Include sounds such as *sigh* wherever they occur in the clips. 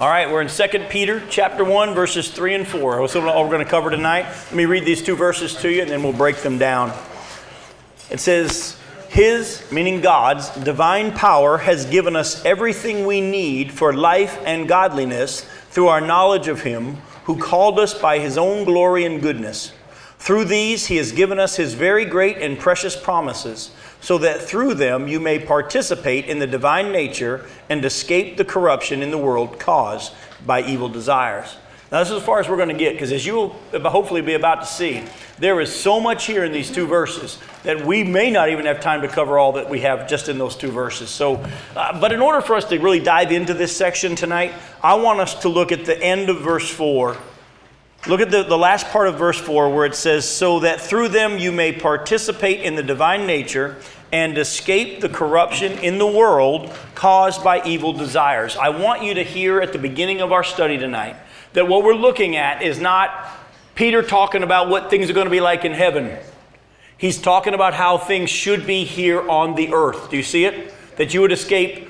All right, we're in 2 Peter chapter 1, verses 3 and 4. That's all we're going to cover tonight. Let me read these two verses to you and then we'll break them down. It says, His, meaning God's, divine power has given us everything we need for life and godliness through our knowledge of Him who called us by His own glory and goodness. Through these, He has given us His very great and precious promises so that through them you may participate in the divine nature and escape the corruption in the world caused by evil desires. Now, this is as far as we're going to get, because as you will hopefully be about to see, there is so much here in these two verses that we may not even have time to cover all that we have just in those two verses. So, uh, but in order for us to really dive into this section tonight, I want us to look at the end of verse 4 Look at the, the last part of verse 4 where it says, So that through them you may participate in the divine nature and escape the corruption in the world caused by evil desires. I want you to hear at the beginning of our study tonight that what we're looking at is not Peter talking about what things are going to be like in heaven. He's talking about how things should be here on the earth. Do you see it? That you would escape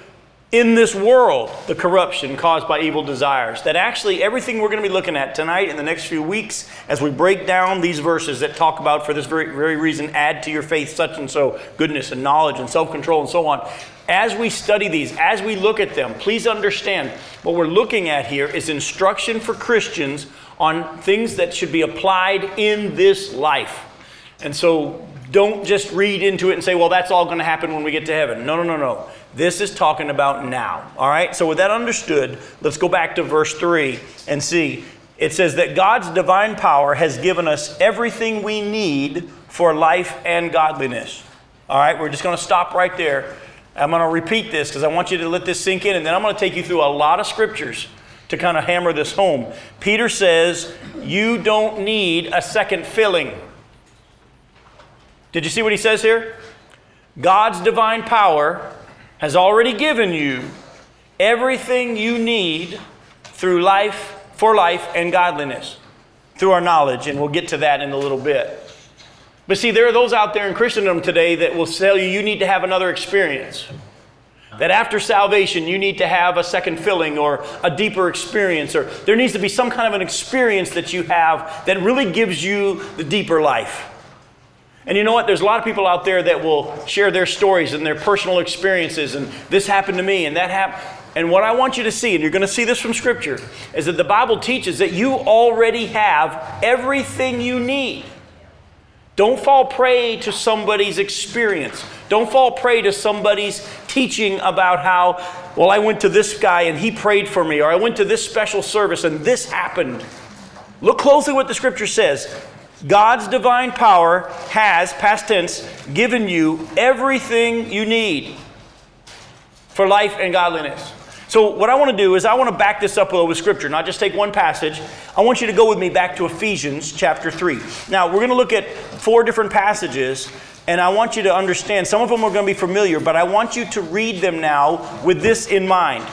in this world the corruption caused by evil desires. That actually, everything we're going to be looking at tonight in the next few weeks, as we break down these verses that talk about, for this very, very reason, add to your faith such and so goodness and knowledge and self control and so on. As we study these, as we look at them, please understand what we're looking at here is instruction for Christians on things that should be applied in this life. And so don't just read into it and say, well, that's all going to happen when we get to heaven. No, no, no, no. This is talking about now. All right? So, with that understood, let's go back to verse 3 and see. It says that God's divine power has given us everything we need for life and godliness. All right? We're just going to stop right there. I'm going to repeat this because I want you to let this sink in, and then I'm going to take you through a lot of scriptures to kind of hammer this home. Peter says, You don't need a second filling. Did you see what he says here? God's divine power has already given you everything you need through life, for life and godliness, through our knowledge, and we'll get to that in a little bit. But see, there are those out there in Christendom today that will tell you you need to have another experience. That after salvation, you need to have a second filling or a deeper experience, or there needs to be some kind of an experience that you have that really gives you the deeper life. And you know what? There's a lot of people out there that will share their stories and their personal experiences, and this happened to me, and that happened. And what I want you to see, and you're going to see this from Scripture, is that the Bible teaches that you already have everything you need. Don't fall prey to somebody's experience. Don't fall prey to somebody's teaching about how, well, I went to this guy and he prayed for me, or I went to this special service and this happened. Look closely what the scripture says. God's divine power has, past tense, given you everything you need for life and godliness. So, what I want to do is, I want to back this up a little with scripture, not just take one passage. I want you to go with me back to Ephesians chapter 3. Now, we're going to look at four different passages, and I want you to understand. Some of them are going to be familiar, but I want you to read them now with this in mind.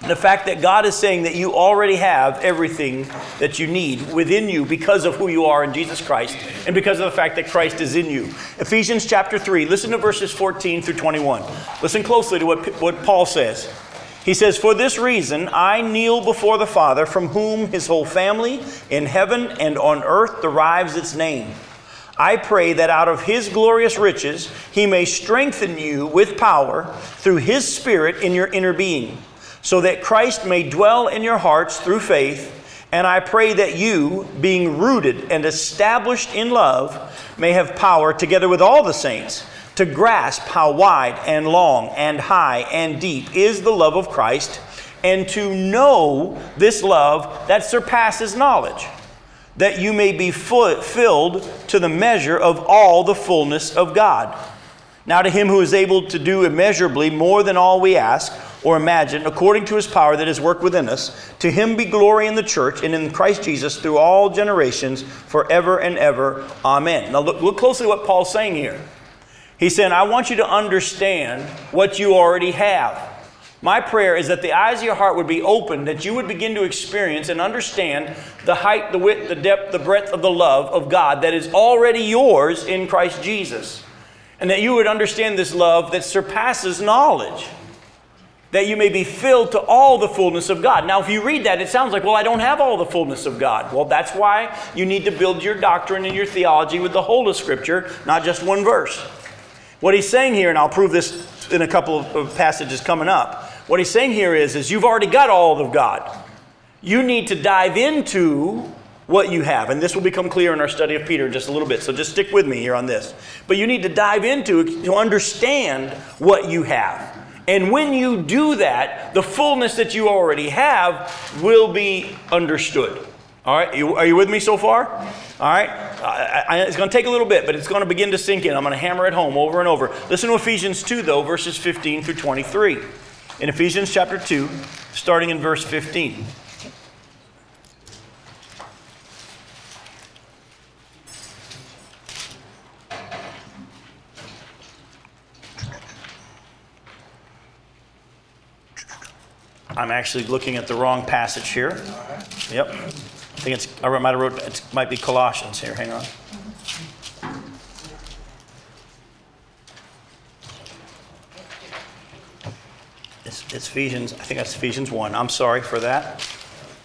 The fact that God is saying that you already have everything that you need within you because of who you are in Jesus Christ and because of the fact that Christ is in you. Ephesians chapter 3, listen to verses 14 through 21. Listen closely to what, what Paul says. He says, For this reason I kneel before the Father, from whom his whole family in heaven and on earth derives its name. I pray that out of his glorious riches he may strengthen you with power through his Spirit in your inner being so that Christ may dwell in your hearts through faith. And I pray that you, being rooted and established in love, may have power, together with all the saints, to grasp how wide and long and high and deep is the love of Christ, and to know this love that surpasses knowledge, that you may be filled to the measure of all the fullness of God. Now, to him who is able to do immeasurably more than all we ask, or imagine, according to his power that is worked within us. To him be glory in the church and in Christ Jesus through all generations, forever and ever. Amen. Now, look, look closely what Paul's saying here. He's saying, I want you to understand what you already have. My prayer is that the eyes of your heart would be open, that you would begin to experience and understand the height, the width, the depth, the breadth of the love of God that is already yours in Christ Jesus. And that you would understand this love that surpasses knowledge that you may be filled to all the fullness of God. Now, if you read that, it sounds like, well, I don't have all the fullness of God. Well, that's why you need to build your doctrine and your theology with the whole of Scripture, not just one verse. What he's saying here, and I'll prove this in a couple of passages coming up, what he's saying here is, is you've already got all of God. You need to dive into what you have. And this will become clear in our study of Peter in just a little bit. So just stick with me here on this. But you need to dive into to understand what you have. And when you do that, the fullness that you already have will be understood. All right, you, are you with me so far? All right, I, I, it's going to take a little bit, but it's going to begin to sink in. I'm going to hammer it home over and over. Listen to Ephesians 2, though, verses 15 through 23. In Ephesians chapter 2, starting in verse 15. I'm actually looking at the wrong passage here. Yep. I think it's, I might have wrote, it might be Colossians here. Hang on. It's, it's Ephesians, I think that's Ephesians 1. I'm sorry for that.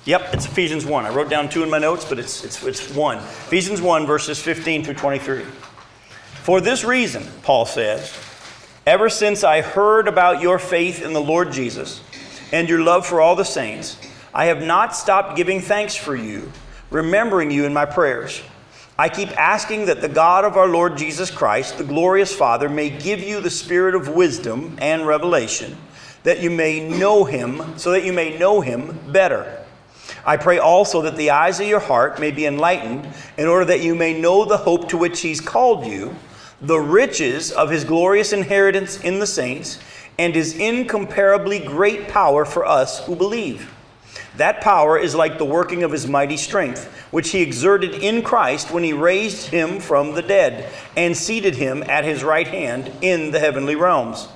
Yep, it's Ephesians 1. I wrote down two in my notes, but it's, it's, it's 1. Ephesians 1, verses 15 through 23. For this reason, Paul says, ever since I heard about your faith in the Lord Jesus, and your love for all the saints, I have not stopped giving thanks for you, remembering you in my prayers. I keep asking that the God of our Lord Jesus Christ, the glorious Father, may give you the spirit of wisdom and revelation, that you may know him, so that you may know him better. I pray also that the eyes of your heart may be enlightened, in order that you may know the hope to which he's called you, the riches of his glorious inheritance in the saints and his incomparably great power for us who believe. That power is like the working of his mighty strength, which he exerted in Christ when he raised him from the dead and seated him at his right hand in the heavenly realms,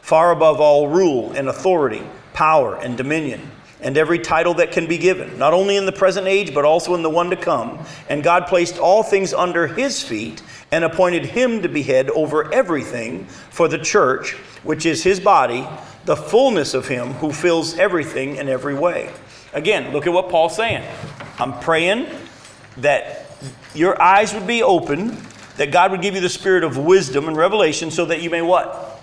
far above all rule and authority, power and dominion, and every title that can be given, not only in the present age, but also in the one to come. And God placed all things under his feet and appointed him to be head over everything for the church, which is his body, the fullness of him who fills everything in every way. Again, look at what Paul's saying. I'm praying that your eyes would be open, that God would give you the spirit of wisdom and revelation so that you may what?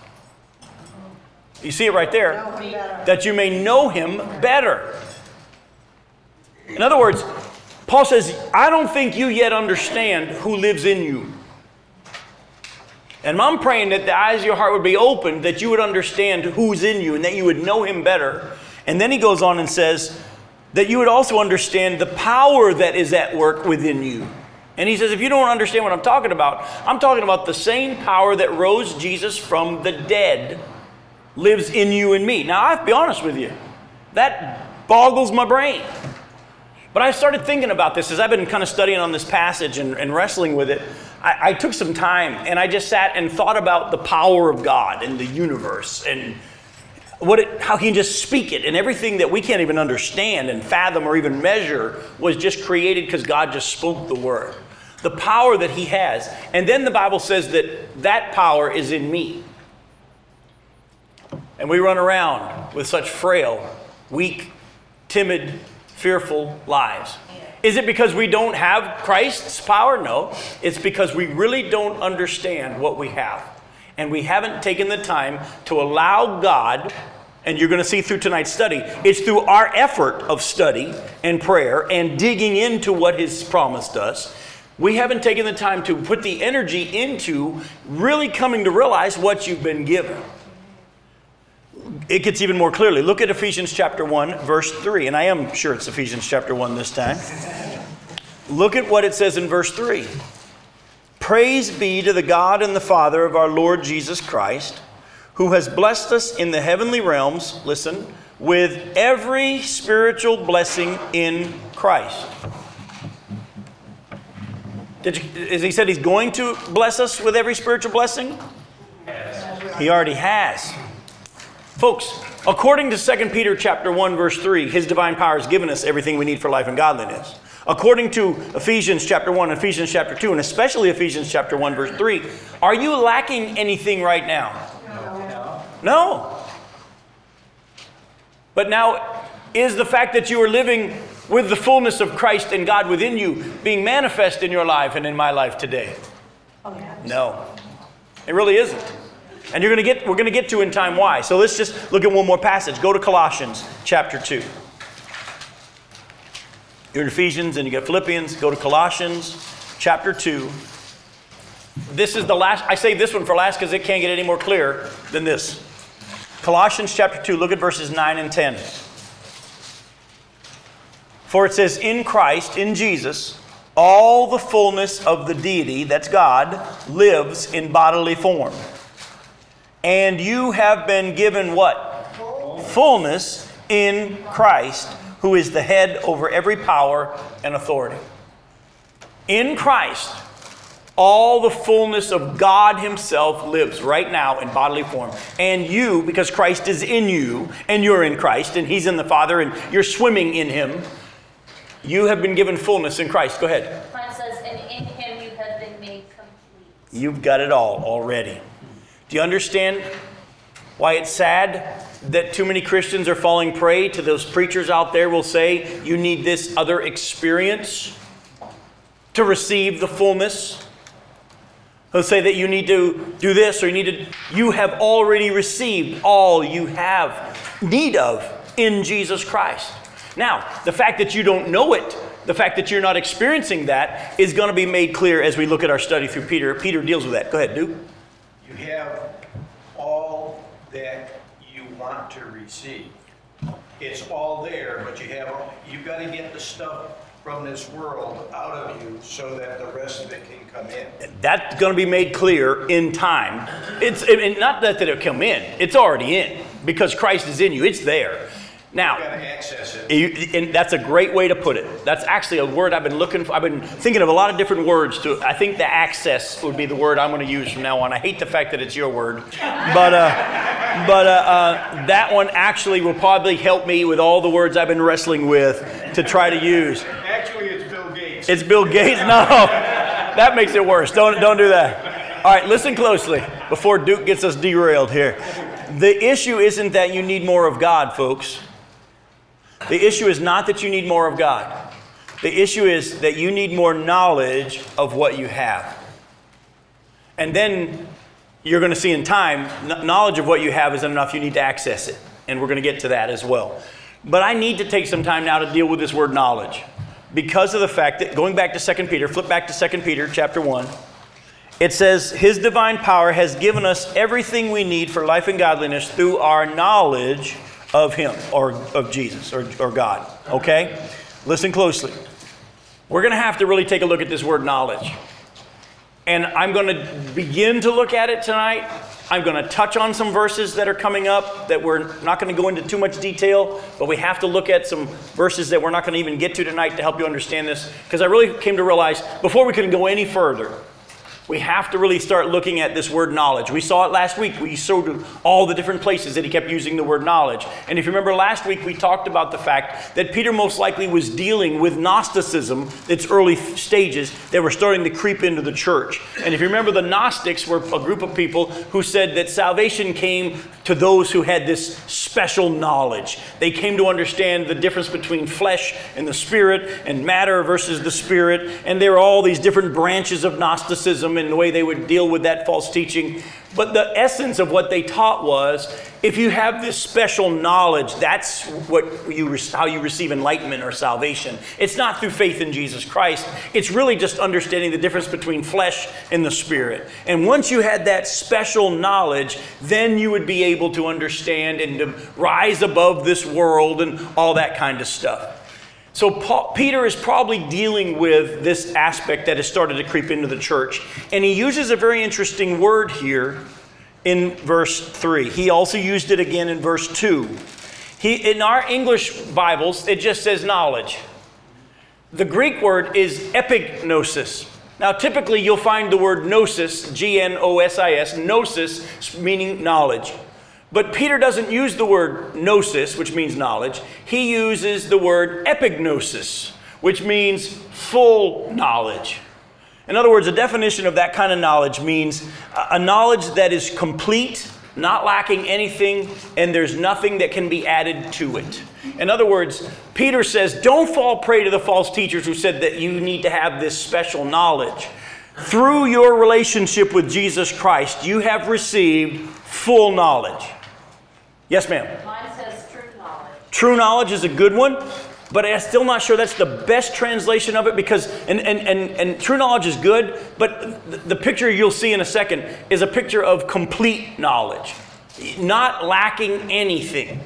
You see it right there. That you may know him better. In other words, Paul says, I don't think you yet understand who lives in you. And I'm praying that the eyes of your heart would be opened, that you would understand who's in you and that you would know him better. And then he goes on and says that you would also understand the power that is at work within you. And he says, if you don't understand what I'm talking about, I'm talking about the same power that rose Jesus from the dead lives in you and me. Now, I have to be honest with you, that boggles my brain. But I started thinking about this as I've been kind of studying on this passage and, and wrestling with it. I, I took some time and I just sat and thought about the power of God and the universe and what it, how he can just speak it and everything that we can't even understand and fathom or even measure was just created because God just spoke the word. The power that he has. And then the Bible says that that power is in me. And we run around with such frail, weak, timid, fearful lives. Is it because we don't have Christ's power? No. It's because we really don't understand what we have. And we haven't taken the time to allow God, and you're going to see through tonight's study, it's through our effort of study and prayer and digging into what His promised us. We haven't taken the time to put the energy into really coming to realize what you've been given it gets even more clearly. Look at Ephesians chapter 1, verse 3. And I am sure it's Ephesians chapter 1 this time. Look at what it says in verse 3. Praise be to the God and the Father of our Lord Jesus Christ, who has blessed us in the heavenly realms, listen, with every spiritual blessing in Christ. Did you, as he said he's going to bless us with every spiritual blessing? He already has. Folks, according to 2 Peter chapter 1 verse 3, his divine power has given us everything we need for life and godliness. According to Ephesians chapter 1, Ephesians chapter 2, and especially Ephesians chapter 1 verse 3, are you lacking anything right now? No. No. But now, is the fact that you are living with the fullness of Christ and God within you being manifest in your life and in my life today? Oh, yeah. No. It really isn't. And you're going to get we're going to get to in time why. So let's just look at one more passage. Go to Colossians chapter 2. You're in Ephesians and you got Philippians, go to Colossians chapter 2. This is the last I say this one for last because it can't get any more clear than this. Colossians chapter 2, look at verses 9 and 10. For it says, In Christ, in Jesus, all the fullness of the deity, that's God, lives in bodily form. And you have been given what? Fullness in Christ, who is the head over every power and authority. In Christ, all the fullness of God Himself lives right now in bodily form. And you, because Christ is in you, and you're in Christ, and He's in the Father, and you're swimming in Him, you have been given fullness in Christ. Go ahead. Mine says, and in him you have been made complete. You've got it all already. Do you understand why it's sad that too many Christians are falling prey to those preachers out there will say you need this other experience to receive the fullness? They'll say that you need to do this or you need to you have already received all you have need of in Jesus Christ. Now, the fact that you don't know it, the fact that you're not experiencing that is going to be made clear as we look at our study through Peter. Peter deals with that. Go ahead, Duke. Have all that you want to receive. It's all there, but you have, you've got to get the stuff from this world out of you so that the rest of it can come in. That's going to be made clear in time. It's not that it'll come in, it's already in because Christ is in you, it's there. Now, You got to access it. And that's a great way to put it. That's actually a word I've been looking for. I've been thinking of a lot of different words to. I think the access would be the word I'm going to use from now on. I hate the fact that it's your word, but uh, but uh, uh, that one actually will probably help me with all the words I've been wrestling with to try to use. Actually, it's Bill Gates. It's Bill Gates. No, that makes it worse. Don't don't do that. All right, listen closely before Duke gets us derailed here. The issue isn't that you need more of God, folks. The issue is not that you need more of God. The issue is that you need more knowledge of what you have. And then you're going to see in time, knowledge of what you have isn't enough. You need to access it. And we're going to get to that as well. But I need to take some time now to deal with this word knowledge because of the fact that going back to 2 Peter, flip back to 2 Peter chapter 1. It says, His divine power has given us everything we need for life and godliness through our knowledge of Him or of Jesus or, or God. Okay? Listen closely. We're going to have to really take a look at this word knowledge. And I'm going to begin to look at it tonight. I'm going to touch on some verses that are coming up that we're not going to go into too much detail, but we have to look at some verses that we're not going to even get to tonight to help you understand this. Because I really came to realize before we can go any further, we have to really start looking at this word knowledge. We saw it last week. We showed all the different places that he kept using the word knowledge. And if you remember last week, we talked about the fact that Peter most likely was dealing with Gnosticism, its early stages that were starting to creep into the church. And if you remember, the Gnostics were a group of people who said that salvation came to those who had this special knowledge. They came to understand the difference between flesh and the spirit, and matter versus the spirit. And there were all these different branches of Gnosticism and the way they would deal with that false teaching. But the essence of what they taught was if you have this special knowledge, that's what you, how you receive enlightenment or salvation. It's not through faith in Jesus Christ, it's really just understanding the difference between flesh and the spirit. And once you had that special knowledge, then you would be able to understand and to rise above this world and all that kind of stuff. So Paul, Peter is probably dealing with this aspect that has started to creep into the church. And he uses a very interesting word here in verse 3. He also used it again in verse 2. He, in our English Bibles, it just says knowledge. The Greek word is epignosis. Now, typically, you'll find the word gnosis, G N O S I S, gnosis, meaning knowledge. But Peter doesn't use the word gnosis, which means knowledge. He uses the word epignosis, which means full knowledge. In other words, a definition of that kind of knowledge means a- knowledge that is complete not lacking anything, and there's nothing that can be added to it. In other words, Peter says, don't fall prey to the false teachers who said that you need to have this special knowledge. Through your relationship with Jesus Christ, you have received full knowledge. Yes, ma'am. Mine says true knowledge. True knowledge is a good one, but I'm still not sure that's the best translation of it because, and, and, and, and true knowledge is good, but the picture you'll see in a second is a picture of complete knowledge, not lacking anything.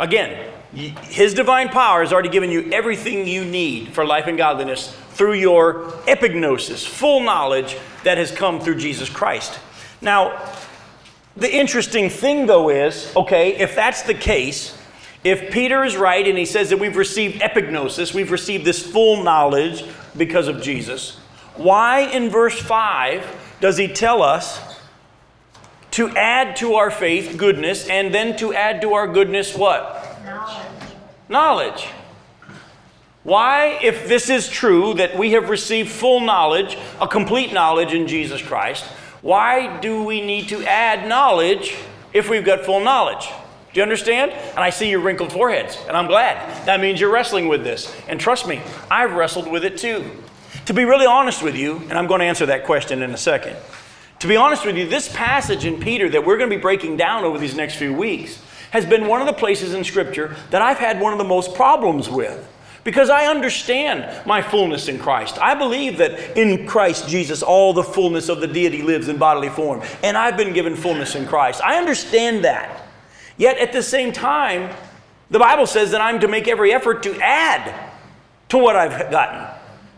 Again, his divine power has already given you everything you need for life and godliness through your epignosis, full knowledge that has come through Jesus Christ. Now, the interesting thing though is okay, if that's the case, if Peter is right and he says that we've received epignosis, we've received this full knowledge because of Jesus, why in verse 5 does he tell us to add to our faith goodness and then to add to our goodness what? Knowledge. Knowledge. Why, if this is true that we have received full knowledge, a complete knowledge in Jesus Christ, why do we need to add knowledge if we've got full knowledge? Do you understand? And I see your wrinkled foreheads, and I'm glad. That means you're wrestling with this. And trust me, I've wrestled with it too. To be really honest with you, and I'm going to answer that question in a second. To be honest with you, this passage in Peter that we're going to be breaking down over these next few weeks has been one of the places in Scripture that I've had one of the most problems with. Because I understand my fullness in Christ. I believe that in Christ Jesus, all the fullness of the deity lives in bodily form. And I've been given fullness in Christ. I understand that. Yet at the same time, the Bible says that I'm to make every effort to add to what I've gotten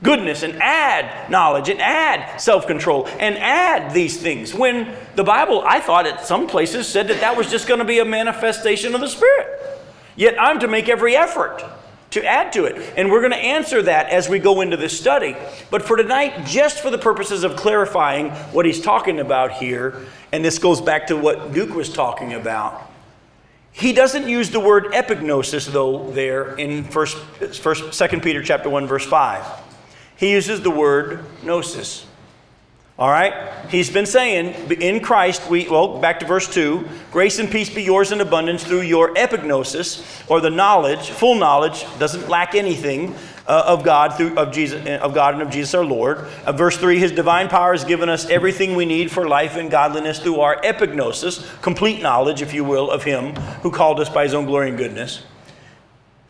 goodness and add knowledge and add self control and add these things. When the Bible, I thought at some places, said that that was just going to be a manifestation of the Spirit. Yet I'm to make every effort to add to it. And we're going to answer that as we go into this study. But for tonight, just for the purposes of clarifying what he's talking about here, and this goes back to what Duke was talking about. He doesn't use the word epignosis though there in first, first second Peter chapter 1 verse 5. He uses the word gnosis. All right? He's been saying, in Christ, we, well, back to verse 2 grace and peace be yours in abundance through your epignosis, or the knowledge, full knowledge, doesn't lack anything uh, of God, through, of, Jesus, uh, of God and of Jesus our Lord. Uh, verse 3 His divine power has given us everything we need for life and godliness through our epignosis, complete knowledge, if you will, of Him who called us by His own glory and goodness.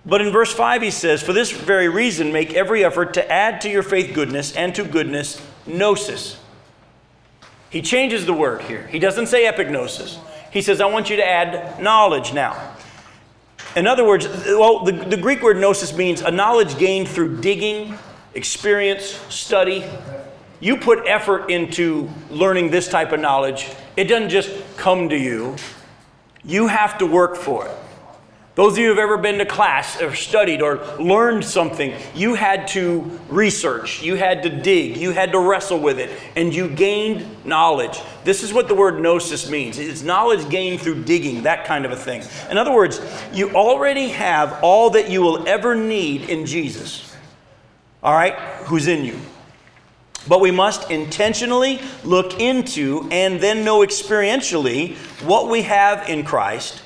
But in verse 5, he says, For this very reason, make every effort to add to your faith goodness, and to goodness, gnosis. He changes the word here. He doesn't say epignosis. He says, I want you to add knowledge now. In other words, well, the, the Greek word gnosis means a knowledge gained through digging, experience, study. You put effort into learning this type of knowledge, it doesn't just come to you, you have to work for it. Those of you who have ever been to class or studied or learned something, you had to research, you had to dig, you had to wrestle with it, and you gained knowledge. This is what the word gnosis means it's knowledge gained through digging, that kind of a thing. In other words, you already have all that you will ever need in Jesus, all right, who's in you. But we must intentionally look into and then know experientially what we have in Christ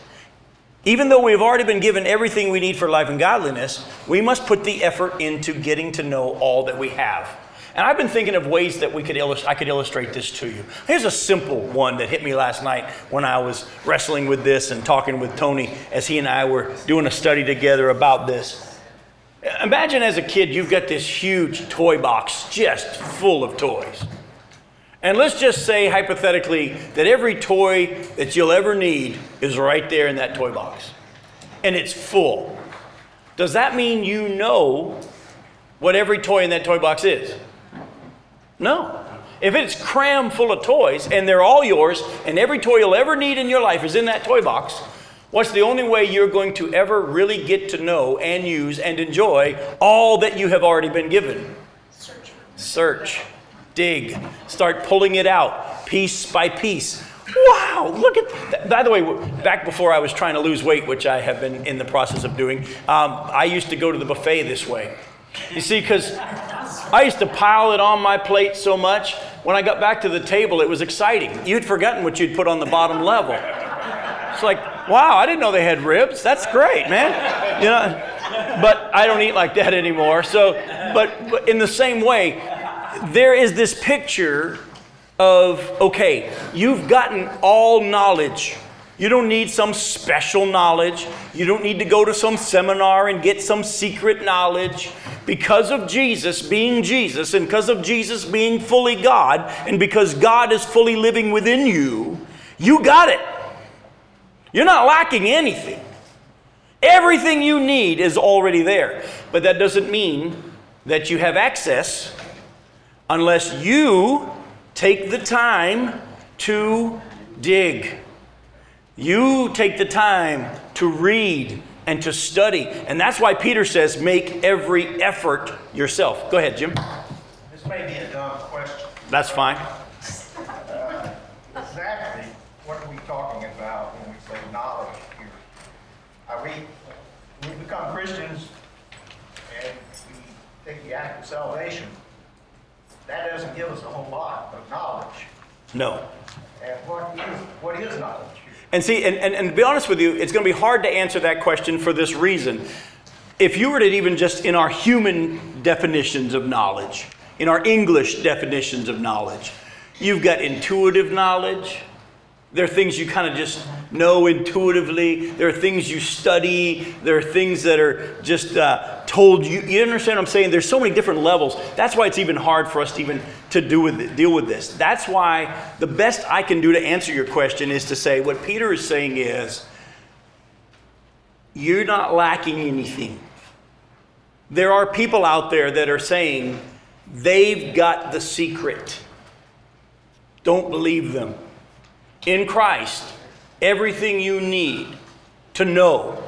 even though we've already been given everything we need for life and godliness, we must put the effort into getting to know all that we have. And I've been thinking of ways that we could illust- I could illustrate this to you. Here's a simple one that hit me last night when I was wrestling with this and talking with Tony as he and I were doing a study together about this. Imagine as a kid, you've got this huge toy box just full of toys. And let's just say, hypothetically, that every toy that you'll ever need is right there in that toy box. And it's full. Does that mean you know what every toy in that toy box is? No. If it's crammed full of toys and they're all yours, and every toy you'll ever need in your life is in that toy box, what's the only way you're going to ever really get to know and use and enjoy all that you have already been given? Search. Search dig, start pulling it out piece by piece. Wow, look at that. By the way, back before I was trying to lose weight, which I have been in the process of doing, um, I used to go to the buffet this way. You see, because I used to pile it on my plate so much when I got back to the table, it was exciting. You'd forgotten what you'd put on the bottom level. It's like, wow, I didn't know they had ribs. That's great, man. You know, but I don't eat like that anymore. So, but, but in the same way, there is this picture of okay, you've gotten all knowledge. You don't need some special knowledge. You don't need to go to some seminar and get some secret knowledge. Because of Jesus being Jesus, and because of Jesus being fully God, and because God is fully living within you, you got it. You're not lacking anything. Everything you need is already there. But that doesn't mean that you have access unless you take the time to dig. You take the time to read and to study. And that's why Peter says, make every effort yourself. Go ahead, Jim. This may be a dumb question. That's fine. Uh, exactly what are we talking about when we say knowledge here? Are we, we become Christians and we take the act of salvation. That doesn't give us a whole lot of knowledge. No. And what is, what is knowledge? And see, and, and, and to be honest with you, it's going to be hard to answer that question for this reason. If you were to even just in our human definitions of knowledge, in our English definitions of knowledge, you've got intuitive knowledge. There are things you kind of just know intuitively. There are things you study. There are things that are just uh, told you. You understand what I'm saying? There's so many different levels. That's why it's even hard for us to even to do with it, deal with this. That's why the best I can do to answer your question is to say what Peter is saying is you're not lacking anything. There are people out there that are saying they've got the secret. Don't believe them. In Christ, everything you need to know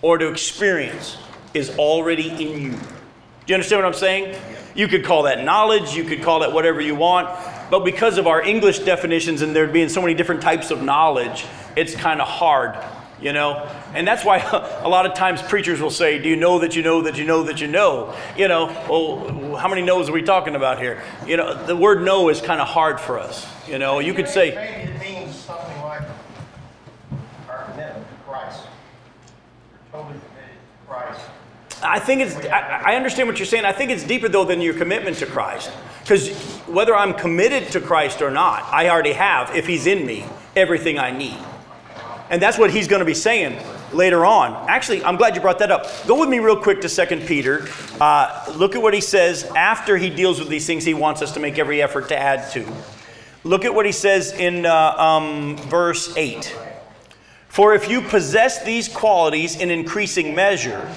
or to experience is already in you. Do you understand what I'm saying? You could call that knowledge, you could call that whatever you want, but because of our English definitions and there being so many different types of knowledge, it's kind of hard, you know? And that's why *laughs* a lot of times preachers will say, Do you know that you know that you know that you know? You know, well, how many knows are we talking about here? You know, the word know is kind of hard for us. You know, you could say, Maybe it means something like our commitment to Christ. We're totally committed to Christ. I think it's, I, understand what you're saying. I think it's deeper though than your commitment to Christ. Because whether I'm committed to Christ or not, I already have, if He's in me, everything I need. And that's what He's going to be saying later on. Actually, I'm glad you brought that up. Go with me real quick to 2 Peter. Uh, look at what he says after he deals with these things he wants us to make every effort to add to. Look at what he says in uh, um, verse 8. For if you possess these qualities in increasing measure,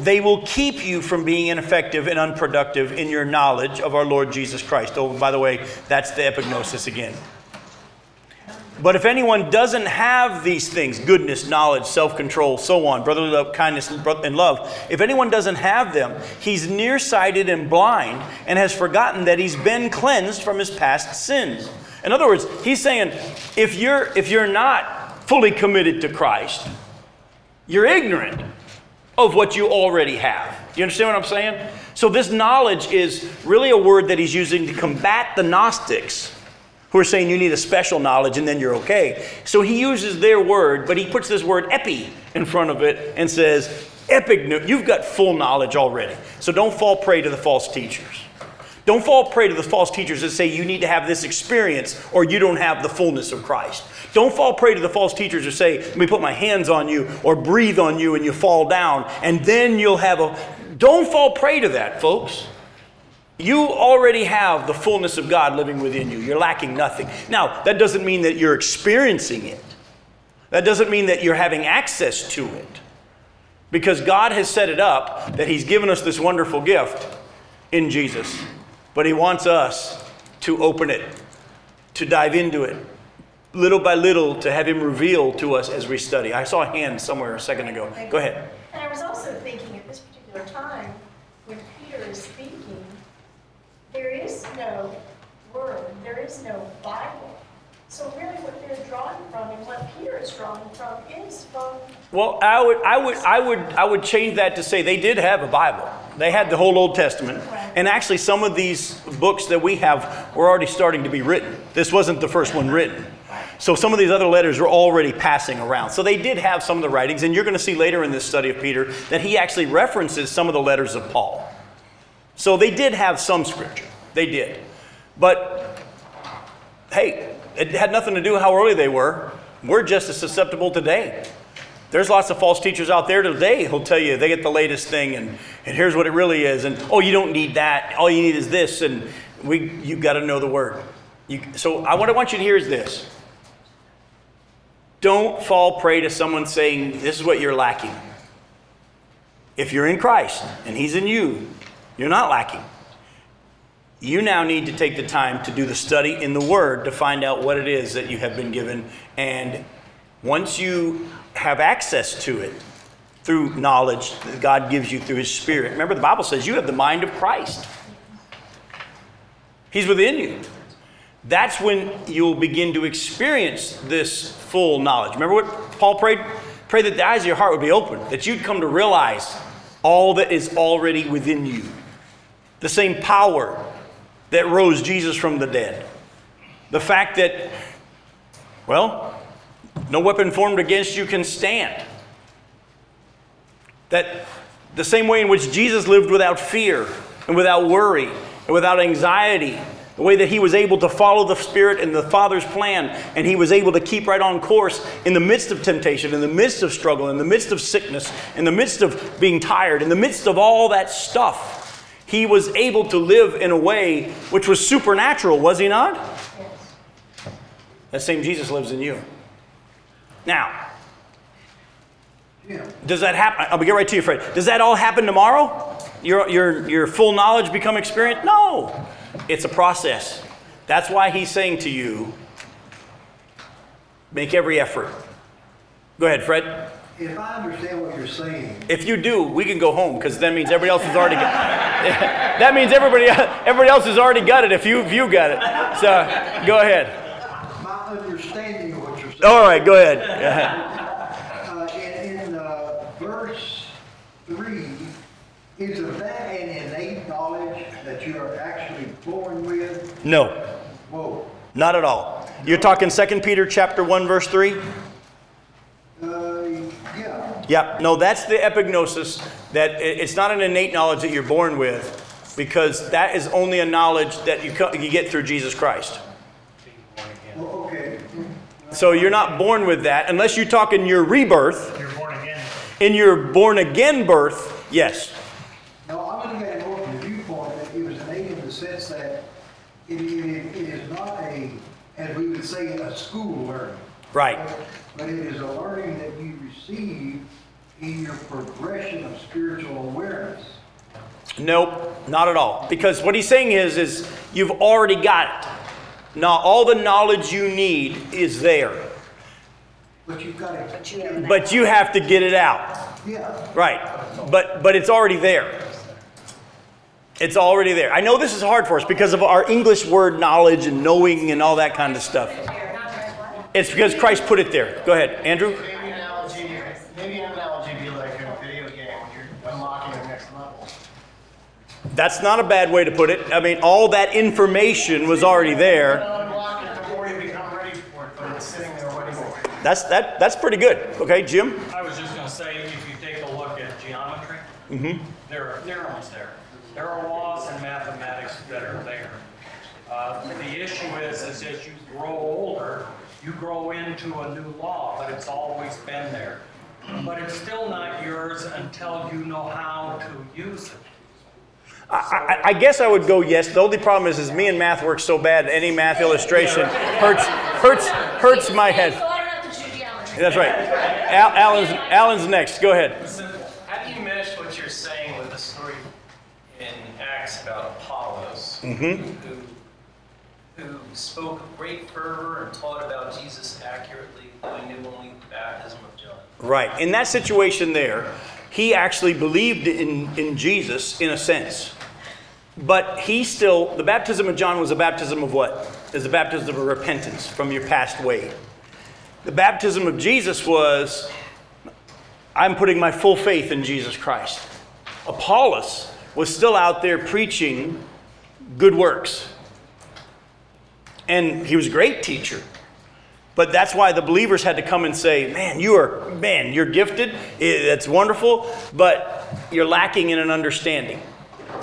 they will keep you from being ineffective and unproductive in your knowledge of our Lord Jesus Christ. Oh, by the way, that's the epignosis again. But if anyone doesn't have these things goodness, knowledge, self control, so on, brotherly love, kindness, and love if anyone doesn't have them, he's nearsighted and blind and has forgotten that he's been cleansed from his past sins. In other words, he's saying if you're, if you're not fully committed to Christ, you're ignorant of what you already have. You understand what I'm saying? So, this knowledge is really a word that he's using to combat the Gnostics who are saying you need a special knowledge and then you're okay. So he uses their word, but he puts this word epi in front of it and says, epic, you've got full knowledge already. So don't fall prey to the false teachers. Don't fall prey to the false teachers that say you need to have this experience or you don't have the fullness of Christ. Don't fall prey to the false teachers that say, let me put my hands on you or breathe on you and you fall down and then you'll have a. Don't fall prey to that, folks. You already have the fullness of God living within you. You're lacking nothing. Now, that doesn't mean that you're experiencing it. That doesn't mean that you're having access to it. Because God has set it up that He's given us this wonderful gift in Jesus. But He wants us to open it, to dive into it, little by little, to have Him reveal to us as we study. I saw a hand somewhere a second ago. Go ahead. And I was also thinking at this particular time, when Peter is speaking, there is no word, there is no Bible. So really what they're drawing from and what Peter is drawing from is from Well, I would, I would, I would, I would change that to say they did have a Bible. They had the whole Old Testament. And actually, some of these books that we have were already starting to be written. This wasn't the first one written. So some of these other letters were already passing around. So they did have some of the writings, and you're going to see later in this study of Peter that he actually references some of the letters of Paul. So they did have some scripture. They did. But hey, it had nothing to do how early they were. We're just as susceptible today. There's lots of false teachers out there today who'll tell you they get the latest thing and, and here's what it really is. And oh, you don't need that. All you need is this. And we, you've got to know the word. You, so I, what I want you to hear is this don't fall prey to someone saying, This is what you're lacking. If you're in Christ and He's in you, you're not lacking. You now need to take the time to do the study in the Word to find out what it is that you have been given. And once you have access to it through knowledge that God gives you through His Spirit, remember the Bible says you have the mind of Christ, He's within you that's when you'll begin to experience this full knowledge. Remember what Paul prayed? Pray that the eyes of your heart would be open, that you'd come to realize all that is already within you. The same power that rose Jesus from the dead. The fact that, well, no weapon formed against you can stand. That the same way in which Jesus lived without fear and without worry and without anxiety the way that he was able to follow the Spirit and the Father's plan, and he was able to keep right on course in the midst of temptation, in the midst of struggle, in the midst of sickness, in the midst of being tired, in the midst of all that stuff. He was able to live in a way which was supernatural, was he not? Yes. That same Jesus lives in you. Now, does that happen? I'll get right to you, Fred. Does that all happen tomorrow? Your, your, your full knowledge become experience? No. It's a process. That's why he's saying to you, make every effort. Go ahead, Fred. If I understand what you're saying. If you do, we can go home because that means everybody else has already got *laughs* that means everybody everybody else has already got it if you if you got it. So go ahead. My understanding of what you're saying. All right, go ahead. Uh, in in uh, verse 3, is of that an innate knowledge that you are actually born with? No. Whoa. Not at all. You're talking 2 Peter chapter 1 verse 3? Uh, yeah. Yeah, no, that's the epignosis that it's not an innate knowledge that you're born with because that is only a knowledge that you, you get through Jesus Christ. Well, okay. So you're not born with that unless you talk in your rebirth. You're born again. In your born again birth, yes. Now, I'm looking at it more from the viewpoint that it was innate in the sense that it, it, it is not a, as we would say, a school learning. Right. But it is a learning that you receive in your progression of spiritual awareness. Nope, not at all. Because what he's saying is, is you've already got it. Now all the knowledge you need is there. But you've got to. But you have to get it out. Yeah. Right. But but it's already there. It's already there. I know this is hard for us because of our English word knowledge and knowing and all that kind of stuff. It's because Christ put it there. Go ahead, Andrew. Maybe an analogy, maybe an analogy would be like in a video game when you're unlocking the next level. That's not a bad way to put it. I mean, all that information was already there. Unlock it before you become ready for it, but it's sitting there waiting for you. That's that. That's pretty good. Okay, Jim. I was just gonna say, if you take a look at geometry, there are theorems there. There are laws in mathematics that are there. Uh, the issue is, is as you grow older, you grow into a new law, but it's always been there. But it's still not yours until you know how to use it. I, I, I guess I would go yes. The only problem is, is me and math work so bad. Any math illustration hurts hurts hurts my head. So I don't have to choose geometry. That's right. Al, Alan's Alan's next. Go ahead. So how do you mesh what you're saying with the story in Acts about Apollos, mm-hmm. who, who spoke with great fervor and taught about Jesus accurately, though he knew only the baptism of John? Right. In that situation there, he actually believed in, in Jesus in a sense. But he still, the baptism of John was a baptism of what? Is the baptism of repentance from your past way. The baptism of Jesus was, I'm putting my full faith in Jesus Christ. Apollos was still out there preaching good works. And he was a great teacher. But that's why the believers had to come and say, Man, you are, man, you're gifted. That's wonderful, but you're lacking in an understanding.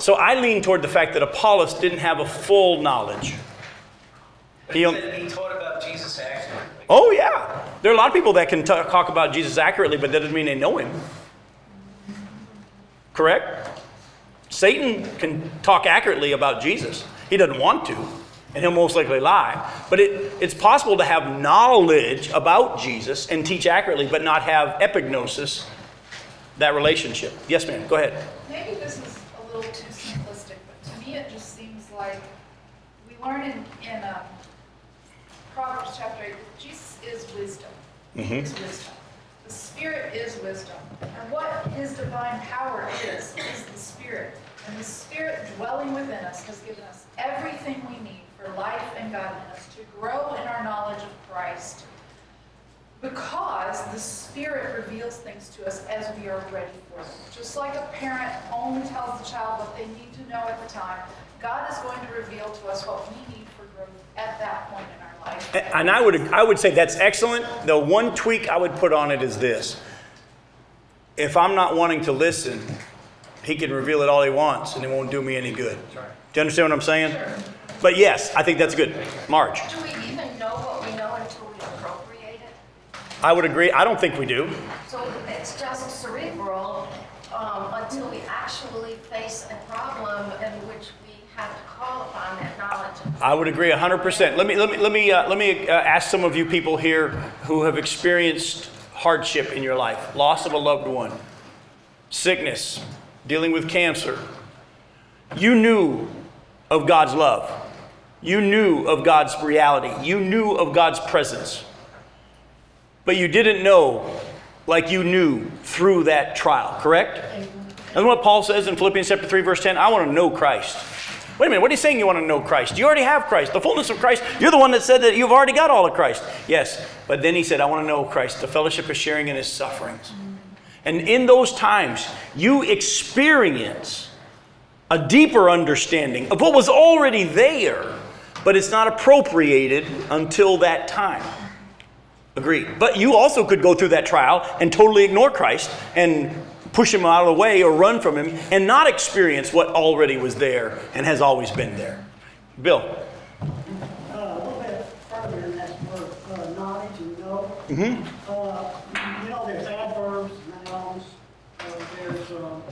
So I lean toward the fact that Apollos didn't have a full knowledge. He, He taught about Jesus accurately. oh, yeah. There are a lot of people that can ta- talk about Jesus accurately, but that doesn't mean they know him. Correct? Satan can talk accurately about Jesus. He doesn't want to, and he'll most likely lie. But it, it's possible to have knowledge about Jesus and teach accurately, but not have epignosis, that relationship. Yes, ma'am. Go ahead. Maybe this is a little too simplistic, but to me it just seems like we learn in, in um, Proverbs chapter 8 that Jesus is wisdom. He is wisdom. The Spirit is wisdom. And what His divine power is, is the Spirit. And the Spirit dwelling within us has given us everything we need for life and godliness to grow in our knowledge of Christ. Because the Spirit reveals things to us as we are ready for them. Just like a parent only tells the child what they need to know at the time, God is going to reveal to us what we need for growth at that point in our life. And I would, I would say that's excellent. The one tweak I would put on it is this. If I'm not wanting to listen, he can reveal it all he wants and it won't do me any good. Do you understand what I'm saying? But yes, I think that's good. Marge, Do we even know what we know until we appropriate it? I would agree. I don't think we do. So it's just cerebral um, until we actually face a problem in which we have to call upon that knowledge. I would agree 100%. Let me, let me, let me, uh, let me uh, ask some of you people here who have experienced hardship in your life loss of a loved one, sickness, dealing with cancer. You knew of God's love, you knew of God's reality, you knew of God's presence, but you didn't know like you knew through that trial, correct? And what Paul says in Philippians chapter 3, verse 10 I want to know Christ. Wait a minute, what are you saying you want to know Christ? You already have Christ, the fullness of Christ. You're the one that said that you've already got all of Christ. Yes, but then he said, I want to know Christ, the fellowship of sharing in his sufferings. And in those times, you experience a deeper understanding of what was already there, but it's not appropriated until that time. Agreed. But you also could go through that trial and totally ignore Christ and push him out of the way or run from him and not experience what already was there and has always been there. Bill. Uh, word, uh, know. Uh, you know, there's adverbs, nouns, uh, there's, um,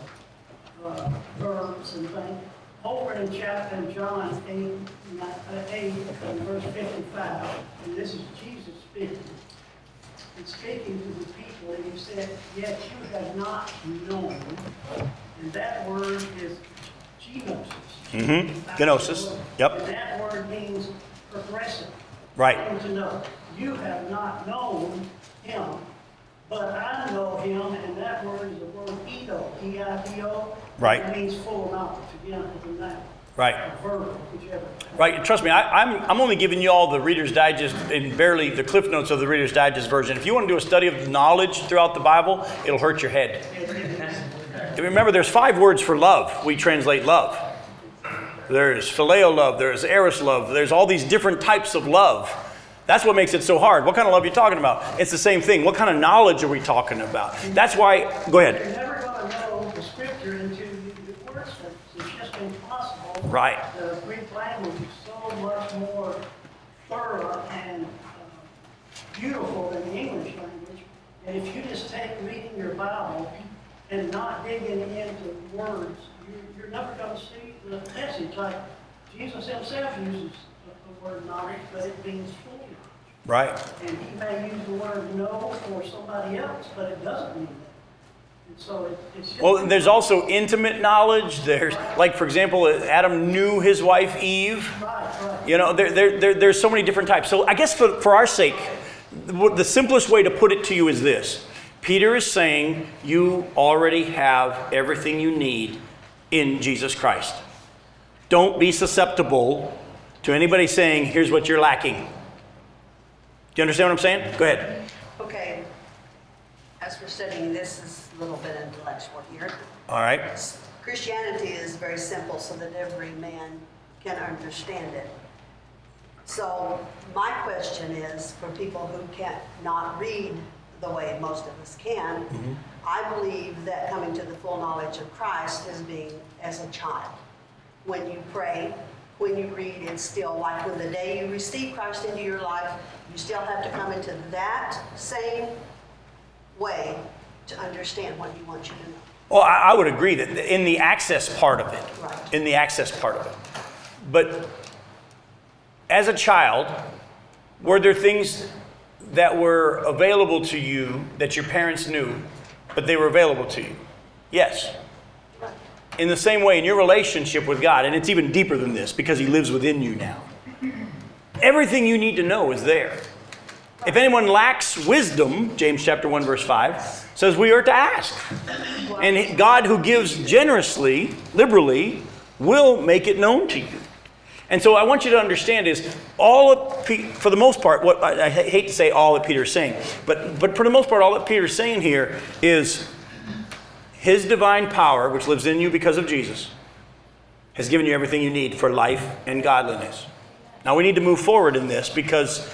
uh, verbs and things. Over in chapter, John eight, uh, eight, verse fifty-five, and this is Jesus speaking. He's speaking to the people, and he said, yet you have not known, and that word is genosis. Mm-hmm. Gnosis. Yep. And that word means progressive. Right. To know. You have not known him, but I know him, and that word is the word Edo, E-I-D-O. Right. It means full knowledge, again, a noun, Right. Right. Trust me, I, I'm, I'm only giving you all the Reader's Digest and barely the cliff notes of the Reader's Digest version. If you want to do a study of knowledge throughout the Bible, it'll hurt your head. And remember, there's five words for love. We translate love. There's phileo love, there's eros love, there's all these different types of love. That's what makes it so hard. What kind of love are you talking about? It's the same thing. What kind of knowledge are we talking about? That's why, go ahead. never going to know the scripture until you do the word study. It's just impossible. Right. The Greek language is so much more thorough and uh, beautiful than the English language. And if you just take reading your Bible and not digging into words, you- you're never going to see the message. Like Jesus himself uses the the word knowledge, but it means full knowledge. Right. And he may use the word know for somebody else, but it doesn't mean that. And so it- it's just. Well, there's also intimate knowledge. There's, like, for example, Adam knew his wife Eve. Right, right. You know, there, there, there, there's so many different types. So I guess for, for our sake, the the simplest way to put it to you is this Peter is saying you already have everything you need in Jesus Christ. Don't be susceptible to anybody saying, here's what you're lacking. Do you understand what I'm saying? Go ahead. Okay, as we're studying this is a little bit intellectual here. All right. Christianity is very simple so that every man can understand it. So my question is, for people who can't not read the way most of us can, mm-hmm. I believe that coming to the full knowledge of Christ is being as a child. When you pray, when you read, it's still like when the day you receive Christ into your life, you still have to come into that same way to understand what he wants you to know. Well, I, I would agree that in the access part of it, Right. in the access part of it. But as a child, were there things that were available to you that your parents knew, but they were available to you? Yes. In the same way, in your relationship with God, and it's even deeper than this because He lives within you now, everything you need to know is there. If anyone lacks wisdom, James chapter 1 verse 5 says we are to ask. And God who gives generously, liberally, will make it known to you. And so I want you to understand is all of, for the most part, what I, I hate to say all that Peter's saying, but, but for the most part, all that Peter's saying here is his divine power, which lives in you because of Jesus, has given you everything you need for life and godliness. Now we need to move forward in this because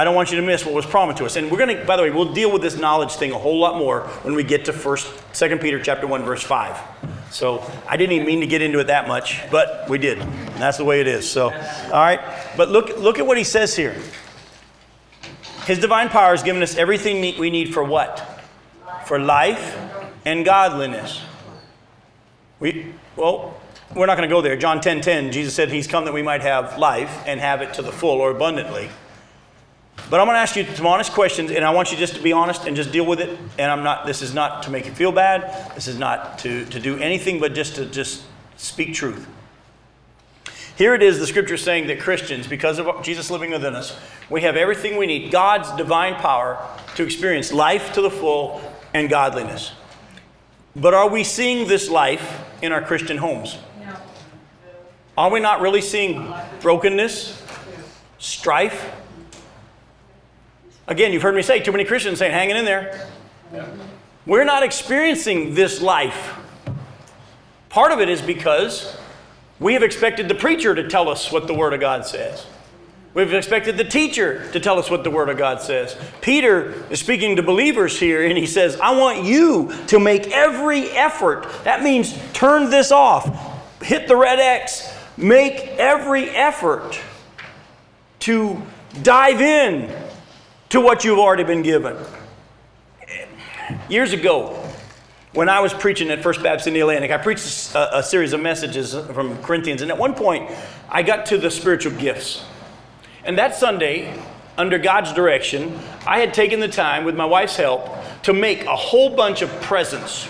I don't want you to miss what was promised to us. And we're going to, by the way, we'll deal with this knowledge thing a whole lot more when we get to First, Second Peter chapter one, verse five. So I didn't even mean to get into it that much, but we did. And that's the way it is. So, all right. But look, look at what he says here. His divine power has given us everything we need for what? For life and godliness. We, well, we're not going to go there. John 10 10, Jesus said he's come that we might have life and have it to the full or abundantly. But I'm going to ask you some honest questions, and I want you just to be honest and just deal with it. And I'm not, this is not to make you feel bad. This is not to, to do anything but just to just speak truth. Here it is, the scripture saying that Christians, because of Jesus living within us, we have everything we need God's divine power to experience life to the full and godliness. But are we seeing this life in our Christian homes? No. Are we not really seeing brokenness, strife? Again, you've heard me say too many Christians saying, hanging in there. We're not experiencing this life. Part of it is because we have expected the preacher to tell us what the Word of God says. We've expected the teacher to tell us what the Word of God says. Peter is speaking to believers here, and he says, I want you to make every effort. That means turn this off, hit the red X, make every effort to dive in to what you've already been given. Years ago, when I was preaching at First Baptist in the Atlantic, I preached a, a series of messages from Corinthians, and at one point, I got to the spiritual gifts. And that Sunday, under God's direction, I had taken the time, with my wife's help, to make a whole bunch of presents.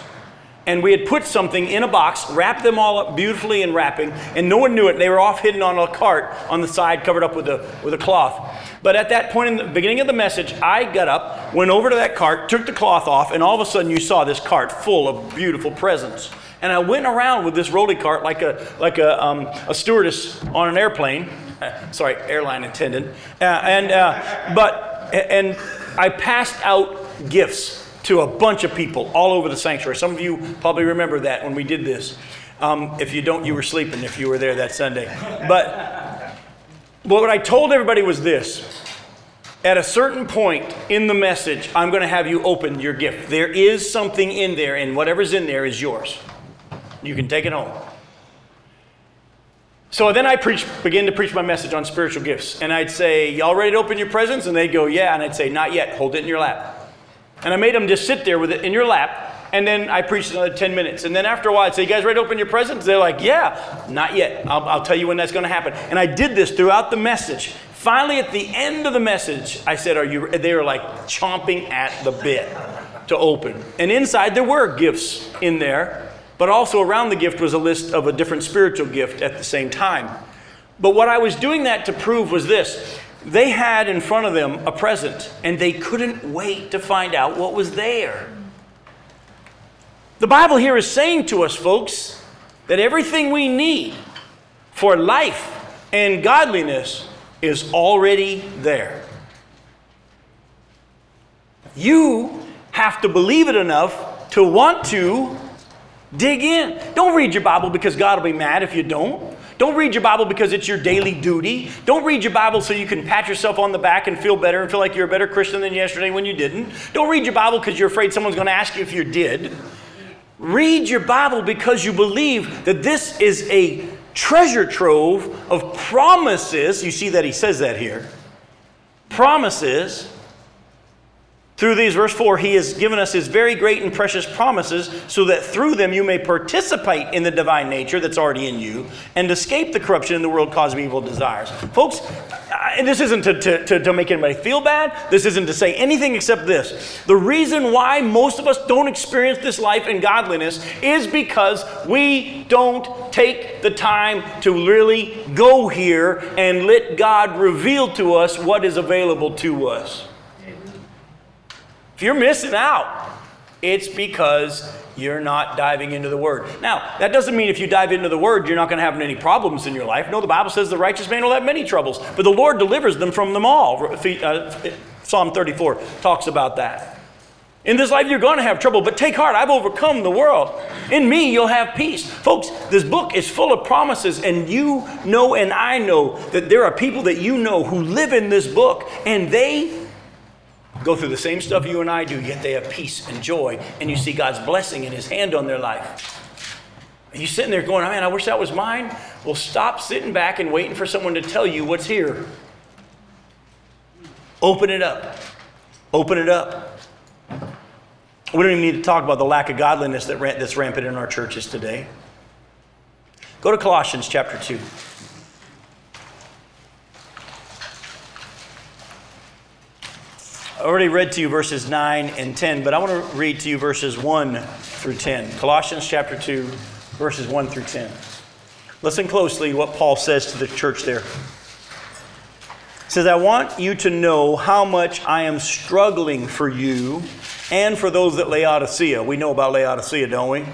And we had put something in a box, wrapped them all up beautifully in wrapping, and no one knew it. They were off hidden on a cart on the side, covered up with a, with a cloth. But at that point in the beginning of the message, I got up, went over to that cart, took the cloth off, and all of a sudden you saw this cart full of beautiful presents. And I went around with this rolly cart like a, like a, um, a stewardess on an airplane. Uh, sorry, airline attendant. Uh, and, uh, but, and I passed out gifts to a bunch of people all over the sanctuary. Some of you probably remember that when we did this. Um, if you don't, you were sleeping if you were there that Sunday. But what I told everybody was this. At a certain point in the message, I'm going to have you open your gift. There is something in there, and whatever's in there is yours. You can take it home. So then I preach, begin to preach my message on spiritual gifts. And I'd say, Y'all ready to open your presents? And they'd go, Yeah. And I'd say, Not yet. Hold it in your lap. And I made them just sit there with it in your lap. And then I preached another 10 minutes. And then after a while, I'd say, You guys ready to open your presents? They're like, Yeah. Not yet. I'll, I'll tell you when that's going to happen. And I did this throughout the message. Finally, at the end of the message, I said, Are you? They were like chomping at the bit to open. And inside, there were gifts in there. But also around the gift was a list of a different spiritual gift at the same time. But what I was doing that to prove was this they had in front of them a present, and they couldn't wait to find out what was there. The Bible here is saying to us, folks, that everything we need for life and godliness is already there. You have to believe it enough to want to Dig in. Don't read your Bible because God will be mad if you don't. Don't read your Bible because it's your daily duty. Don't read your Bible so you can pat yourself on the back and feel better and feel like you're a better Christian than yesterday when you didn't. Don't read your Bible because you're afraid someone's going to ask you if you did. Read your Bible because you believe that this is a treasure trove of promises. You see that he says that here. Promises through these, verse 4, he has given us his very great and precious promises so that through them you may participate in the divine nature that's already in you and escape the corruption in the world caused by evil desires. Folks, and this isn't to, to, to, to make anybody feel bad. This isn't to say anything except this. The reason why most of us don't experience this life in godliness is because we don't take the time to really go here and let God reveal to us what is available to us. If you're missing out, it's because you're not diving into the Word. Now, that doesn't mean if you dive into the Word, you're not going to have any problems in your life. No, the Bible says the righteous man will have many troubles, but the Lord delivers them from them all. Uh, Psalm 34 talks about that. In this life, you're going to have trouble, but take heart, I've overcome the world. In me, you'll have peace. Folks, this book is full of promises, and you know, and I know that there are people that you know who live in this book, and they go through the same stuff you and I do, yet they have peace and joy, and you see God's blessing in His hand on their life. You sitting there going, man, I wish that was mine? Well, stop sitting back and waiting for someone to tell you what's here. Open it up. Open it up. We don't even need to talk about the lack of godliness that, that's rampant in our churches today. Go to Colossians chapter 2. I already read to you verses 9 and 10, but I want to read to you verses 1 through 10. Colossians chapter 2, verses 1 through 10. Listen closely what Paul says to the church there. He says, I want you to know how much I am struggling for you and for those at Laodicea. We know about Laodicea, don't we?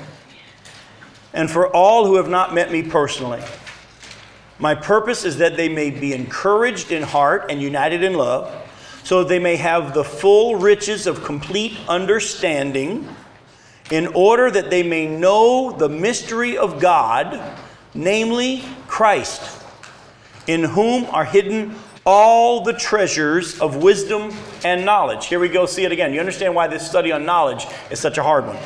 And for all who have not met me personally. My purpose is that they may be encouraged in heart and united in love so they may have the full riches of complete understanding, in order that they may know the mystery of God, namely Christ, in whom are hidden all the treasures of wisdom and knowledge. Here we go, see it again. You understand why this study on knowledge is such a hard one.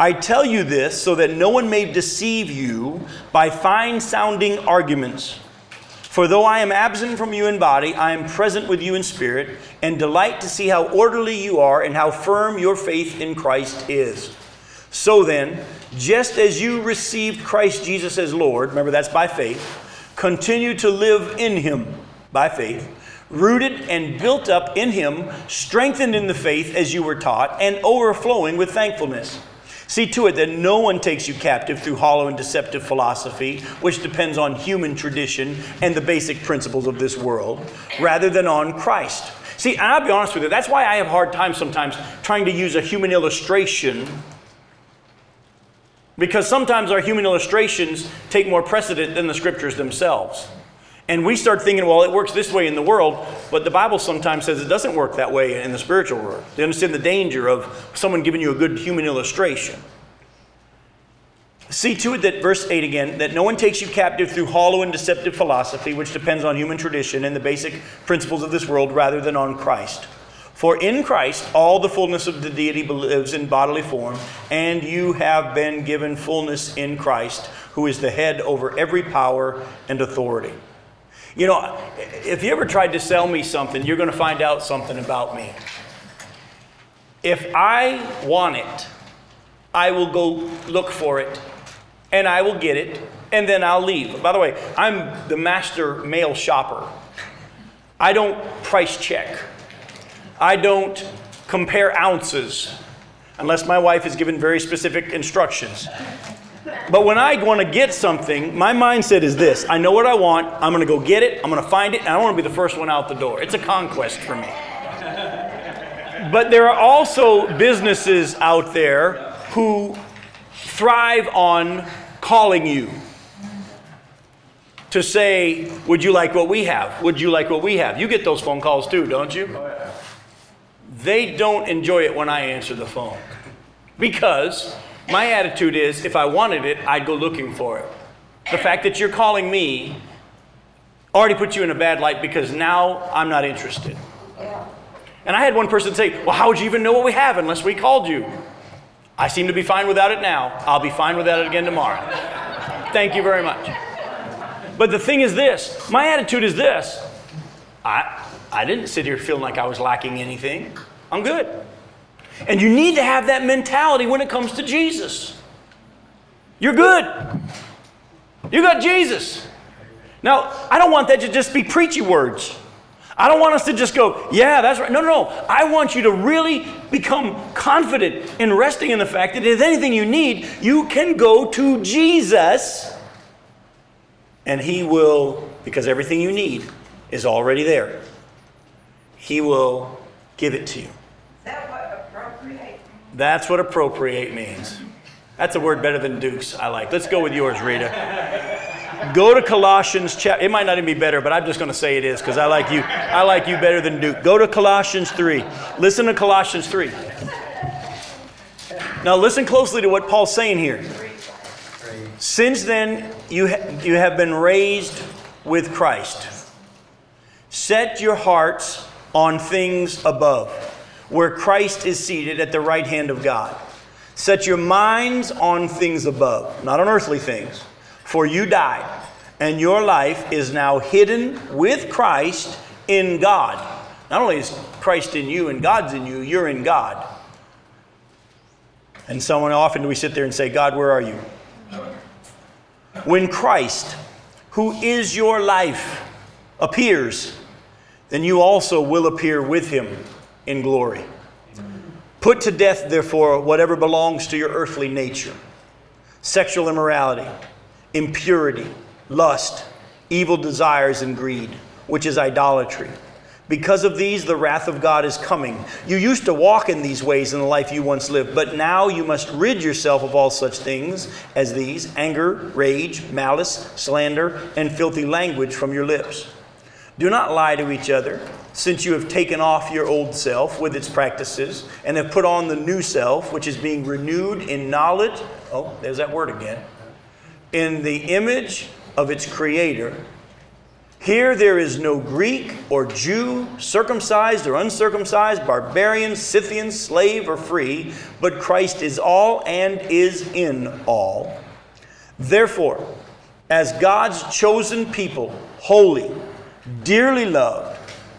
I tell you this so that no one may deceive you by fine sounding arguments for though I am absent from you in body, I am present with you in spirit, and delight to see how orderly you are and how firm your faith in Christ is. So then, just as you received Christ Jesus as Lord, remember that's by faith, continue to live in him by faith, rooted and built up in him, strengthened in the faith as you were taught, and overflowing with thankfulness. See to it that no one takes you captive through hollow and deceptive philosophy, which depends on human tradition and the basic principles of this world, rather than on Christ. See, and I'll be honest with you, that's why I have hard time sometimes trying to use a human illustration. Because sometimes our human illustrations take more precedent than the scriptures themselves. And we start thinking, well, it works this way in the world, but the Bible sometimes says it doesn't work that way in the spiritual world. They understand the danger of someone giving you a good human illustration. See to it that, verse 8 again, that no one takes you captive through hollow and deceptive philosophy, which depends on human tradition and the basic principles of this world rather than on Christ. For in Christ all the fullness of the deity lives in bodily form, and you have been given fullness in Christ, who is the head over every power and authority. You know, if you ever tried to sell me something, you're going to find out something about me. If I want it, I will go look for it and I will get it and then I'll leave. By the way, I'm the master male shopper. I don't price check, I don't compare ounces unless my wife has given very specific instructions. But when I want to get something, my mindset is this I know what I want, I'm going to go get it, I'm going to find it, and I want to be the first one out the door. It's a conquest for me. But there are also businesses out there who thrive on calling you to say, Would you like what we have? Would you like what we have? You get those phone calls too, don't you? Oh, they don't enjoy it when I answer the phone because My attitude is if I wanted it, I'd go looking for it. The fact that you're calling me already put you in a bad light because now I'm not interested. And I had one person say, Well, how would you even know what we have unless we called you? I seem to be fine without it now. I'll be fine without it again tomorrow. Thank you very much. But the thing is this my attitude is this I, I didn't sit here feeling like I was lacking anything. I'm good. And you need to have that mentality when it comes to Jesus. You're good. You got Jesus. Now, I don't want that to just be preachy words. I don't want us to just go, yeah, that's right. No, no, no. I want you to really become confident in resting in the fact that if anything you need, you can go to Jesus and He will, because everything you need is already there, He will give it to you. That's what appropriate means. That's a word better than Duke's, I like. Let's go with yours, Rita. Go to Colossians chapter. It might not even be better, but I'm just going to say it is because I like you. I like you better than Duke. Go to Colossians 3. Listen to Colossians 3. Now listen closely to what Paul's saying here. Since then you ha- you have been raised with Christ. Set your hearts on things above, where Christ is seated at the right hand of God. Set your minds on things above, not on earthly things. For you died, and your life is now hidden with Christ in God. Not only is Christ in you and God's in you, you're in God. And so often we sit there and say, God, where are you? When Christ, who is your life, appears, then you also will appear with him in glory. Put to death, therefore, whatever belongs to your earthly nature sexual immorality, impurity, lust, evil desires, and greed, which is idolatry. Because of these, the wrath of God is coming. You used to walk in these ways in the life you once lived, but now you must rid yourself of all such things as these anger, rage, malice, slander, and filthy language from your lips. Do not lie to each other, since you have taken off your old self with its practices and have put on the new self, which is being renewed in knowledge. Oh, there's that word again. In the image of its creator. Here there is no Greek or Jew, circumcised or uncircumcised, barbarian, Scythian, slave or free, but Christ is all and is in all. Therefore, as God's chosen people, holy, dearly loved,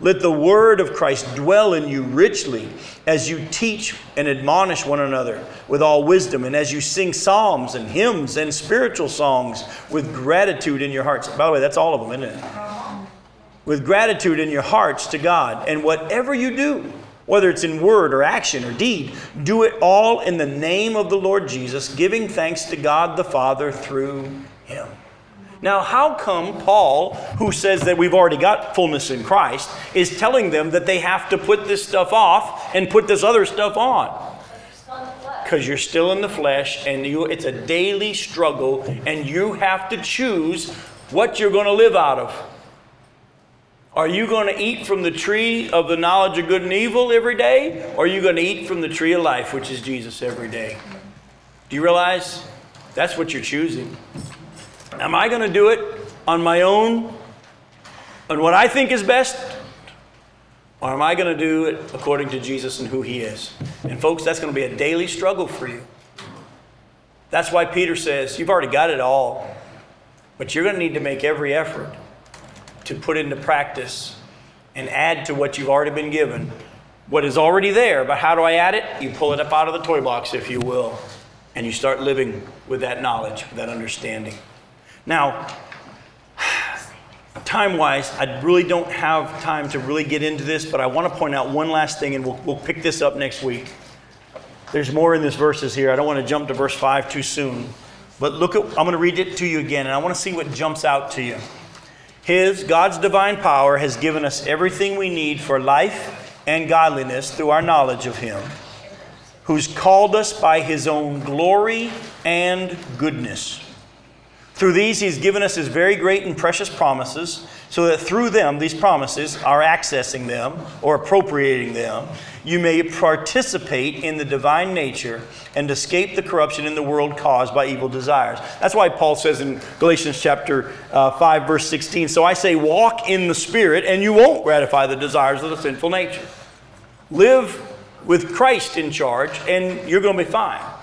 Let the word of Christ dwell in you richly as you teach and admonish one another with all wisdom, and as you sing psalms and hymns and spiritual songs with gratitude in your hearts. By the way, that's all of them, isn't it? With gratitude in your hearts to God. And whatever you do, whether it's in word or action or deed, do it all in the name of the Lord Jesus, giving thanks to God the Father through him. Now, how come Paul, who says that we've already got fullness in Christ, is telling them that they have to put this stuff off and put this other stuff on? Because you're still in the flesh and you, it's a daily struggle, and you have to choose what you're going to live out of. Are you going to eat from the tree of the knowledge of good and evil every day? Or are you going to eat from the tree of life, which is Jesus, every day? Do you realize that's what you're choosing? Am I going to do it on my own, on what I think is best? Or am I going to do it according to Jesus and who He is? And, folks, that's going to be a daily struggle for you. That's why Peter says, You've already got it all, but you're going to need to make every effort to put into practice and add to what you've already been given. What is already there, but how do I add it? You pull it up out of the toy box, if you will, and you start living with that knowledge, with that understanding. Now, time wise, I really don't have time to really get into this, but I want to point out one last thing, and we'll, we'll pick this up next week. There's more in these verses here. I don't want to jump to verse 5 too soon. But look at, I'm going to read it to you again, and I want to see what jumps out to you. His, God's divine power, has given us everything we need for life and godliness through our knowledge of Him, who's called us by His own glory and goodness. Through these, He's given us His very great and precious promises, so that through them, these promises, are accessing them or appropriating them, you may participate in the divine nature and escape the corruption in the world caused by evil desires. That's why Paul says in Galatians chapter uh, 5, verse 16, So I say, walk in the Spirit, and you won't gratify the desires of the sinful nature. Live with Christ in charge, and you're going to be fine.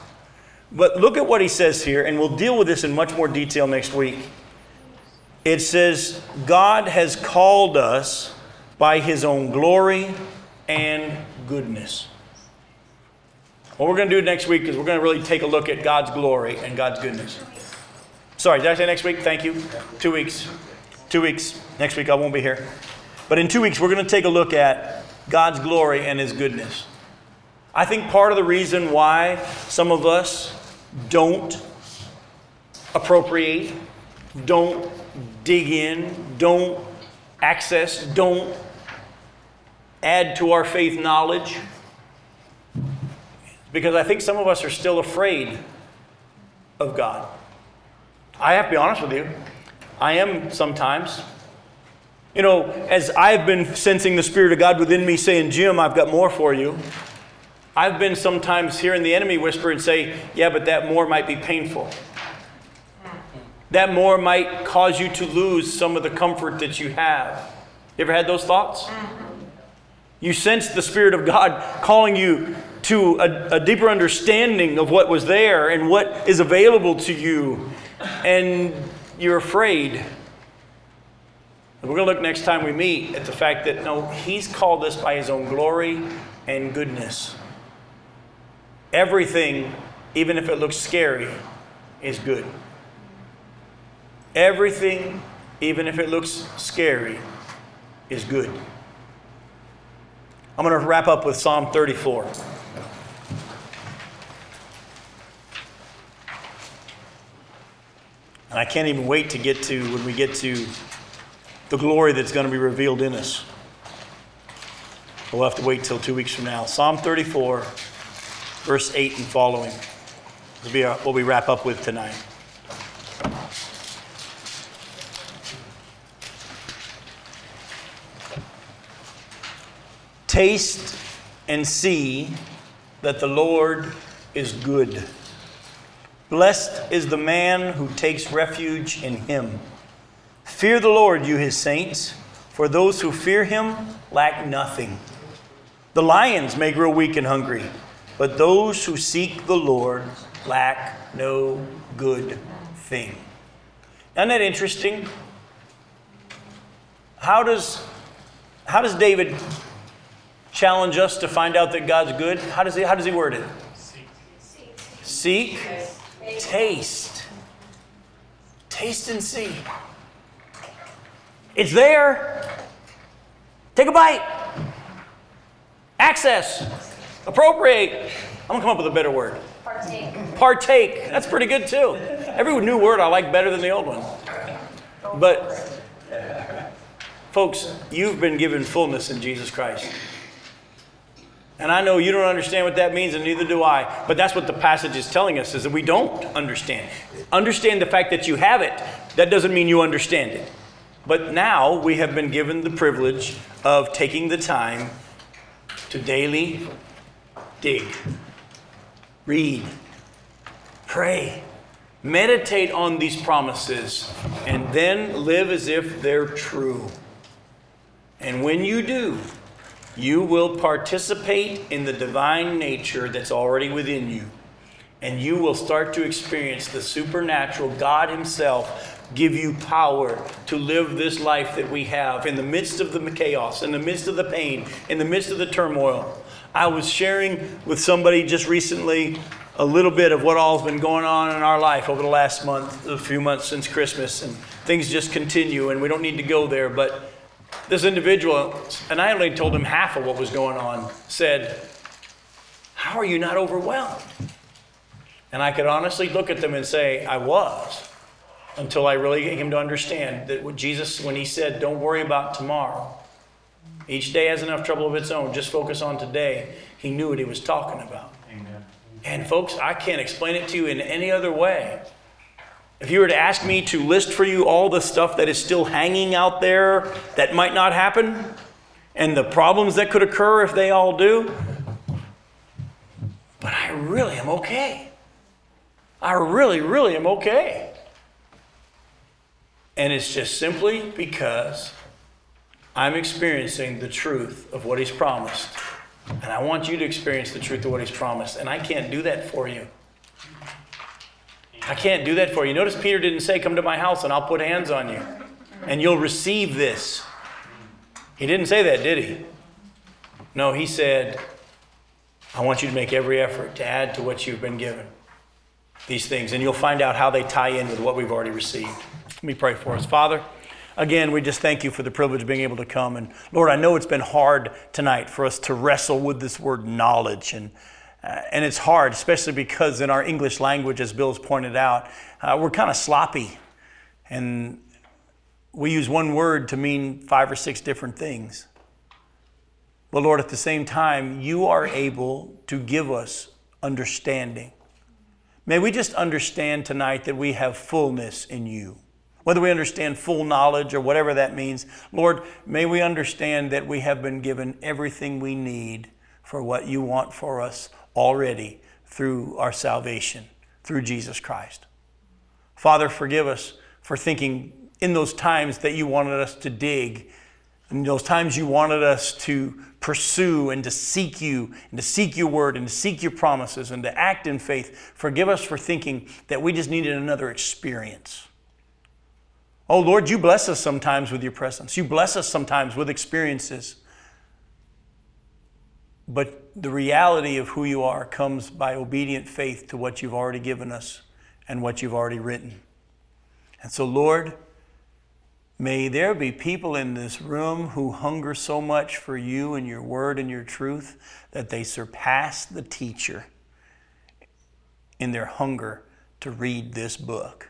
But look at what he says here, and we'll deal with this in much more detail next week. It says, God has called us by his own glory and goodness. What we're going to do next week is we're going to really take a look at God's glory and God's goodness. Sorry, did I say next week? Thank you. Two weeks. Two weeks. Next week I won't be here. But in two weeks, we're going to take a look at God's glory and his goodness. I think part of the reason why some of us don't appropriate, don't dig in, don't access, don't add to our faith knowledge, because I think some of us are still afraid of God. I have to be honest with you. I am sometimes. You know, as I've been sensing the Spirit of God within me saying, Jim, I've got more for you, I've been sometimes hearing the enemy whisper and say, Yeah, but that more might be painful. That more might cause you to lose some of the comfort that you have. You ever had those thoughts? You sense the Spirit of God calling you to a, a, deeper understanding of what was there and what is available to you, and you're afraid. We're going to look next time we meet at the fact that no, He's called us by His own glory and goodness. Everything, even if it looks scary, is good. Everything, even if it looks scary, is good. I'm going to wrap up with Psalm 34. And I can't even wait to get to when we get to the glory that's going to be revealed in us. We'll have to wait till two weeks from now. Psalm 34 verse 8 and following will be uh, what we wrap up with tonight. Taste and see that the Lord is good. Blessed is the man who takes refuge in him. Fear the Lord, you his saints, for those who fear him lack nothing. The lions may grow weak and hungry but those who seek the Lord lack no good thing. Isn't that interesting? How does, how does David challenge us to find out that God's good? How does he, how does he word it? Seek, taste. Taste and see. It's there. Take a bite. Access. Appropriate. I'm gonna come up with a better word. Partake. Partake. That's pretty good too. Every new word I like better than the old one. But, folks, you've been given fullness in Jesus Christ. And I know you don't understand what that means, and neither do I. But that's what the passage is telling us: is that we don't understand. Understand the fact that you have it. That doesn't mean you understand it. But now we have been given the privilege of taking the time to daily dig, read, pray, meditate on these promises, and then live as if they're true. And when you do, you will participate in the divine nature that's already within you. And you will start to experience the supernatural God Himself give you power to live this life that we have in the midst of the chaos, in the midst of the pain, in the midst of the turmoil. I was sharing with somebody just recently a little bit of what all's been going on in our life over the last month, a few months since Christmas, and things just continue, and we don't need to go there. But this individual, and I only told him half of what was going on, said, How are you not overwhelmed? And I could honestly look at them and say, I was, until I really came to understand that what Jesus, when he said, Don't worry about tomorrow, each day has enough trouble of its own, just focus on today, he knew what he was talking about. Amen. And folks, I can't explain it to you in any other way. If you were to ask me to list for you all the stuff that is still hanging out there that might not happen, and the problems that could occur if they all do, but I really am okay. I really, really am okay. And it's just simply because I'm experiencing the truth of what He's promised. And I want you to experience the truth of what He's promised. And I can't do that for you. I can't do that for you. Notice Peter didn't say, Come to my house and I'll put hands on you and you'll receive this. He didn't say that, did he? No, he said, I want you to make every effort to add to what you've been given. These things, and you'll find out how they tie in with what we've already received. Let me pray for us. Father, again, we just thank you for the privilege of being able to come. And Lord, I know it's been hard tonight for us to wrestle with this word knowledge. And, uh, and it's hard, especially because in our English language, as Bill's pointed out, uh, we're kind of sloppy. And we use one word to mean five or six different things. But Lord, at the same time, you are able to give us understanding. May we just understand tonight that we have fullness in you. Whether we understand full knowledge or whatever that means, Lord, may we understand that we have been given everything we need for what you want for us already through our salvation, through Jesus Christ. Father, forgive us for thinking in those times that you wanted us to dig, in those times you wanted us to pursue and to seek you, and to seek your word, and to seek your promises, and to act in faith. Forgive us for thinking that we just needed another experience. Oh Lord, you bless us sometimes with your presence. You bless us sometimes with experiences. But the reality of who you are comes by obedient faith to what you've already given us and what you've already written. And so, Lord, may there be people in this room who hunger so much for you and your word and your truth that they surpass the teacher in their hunger to read this book.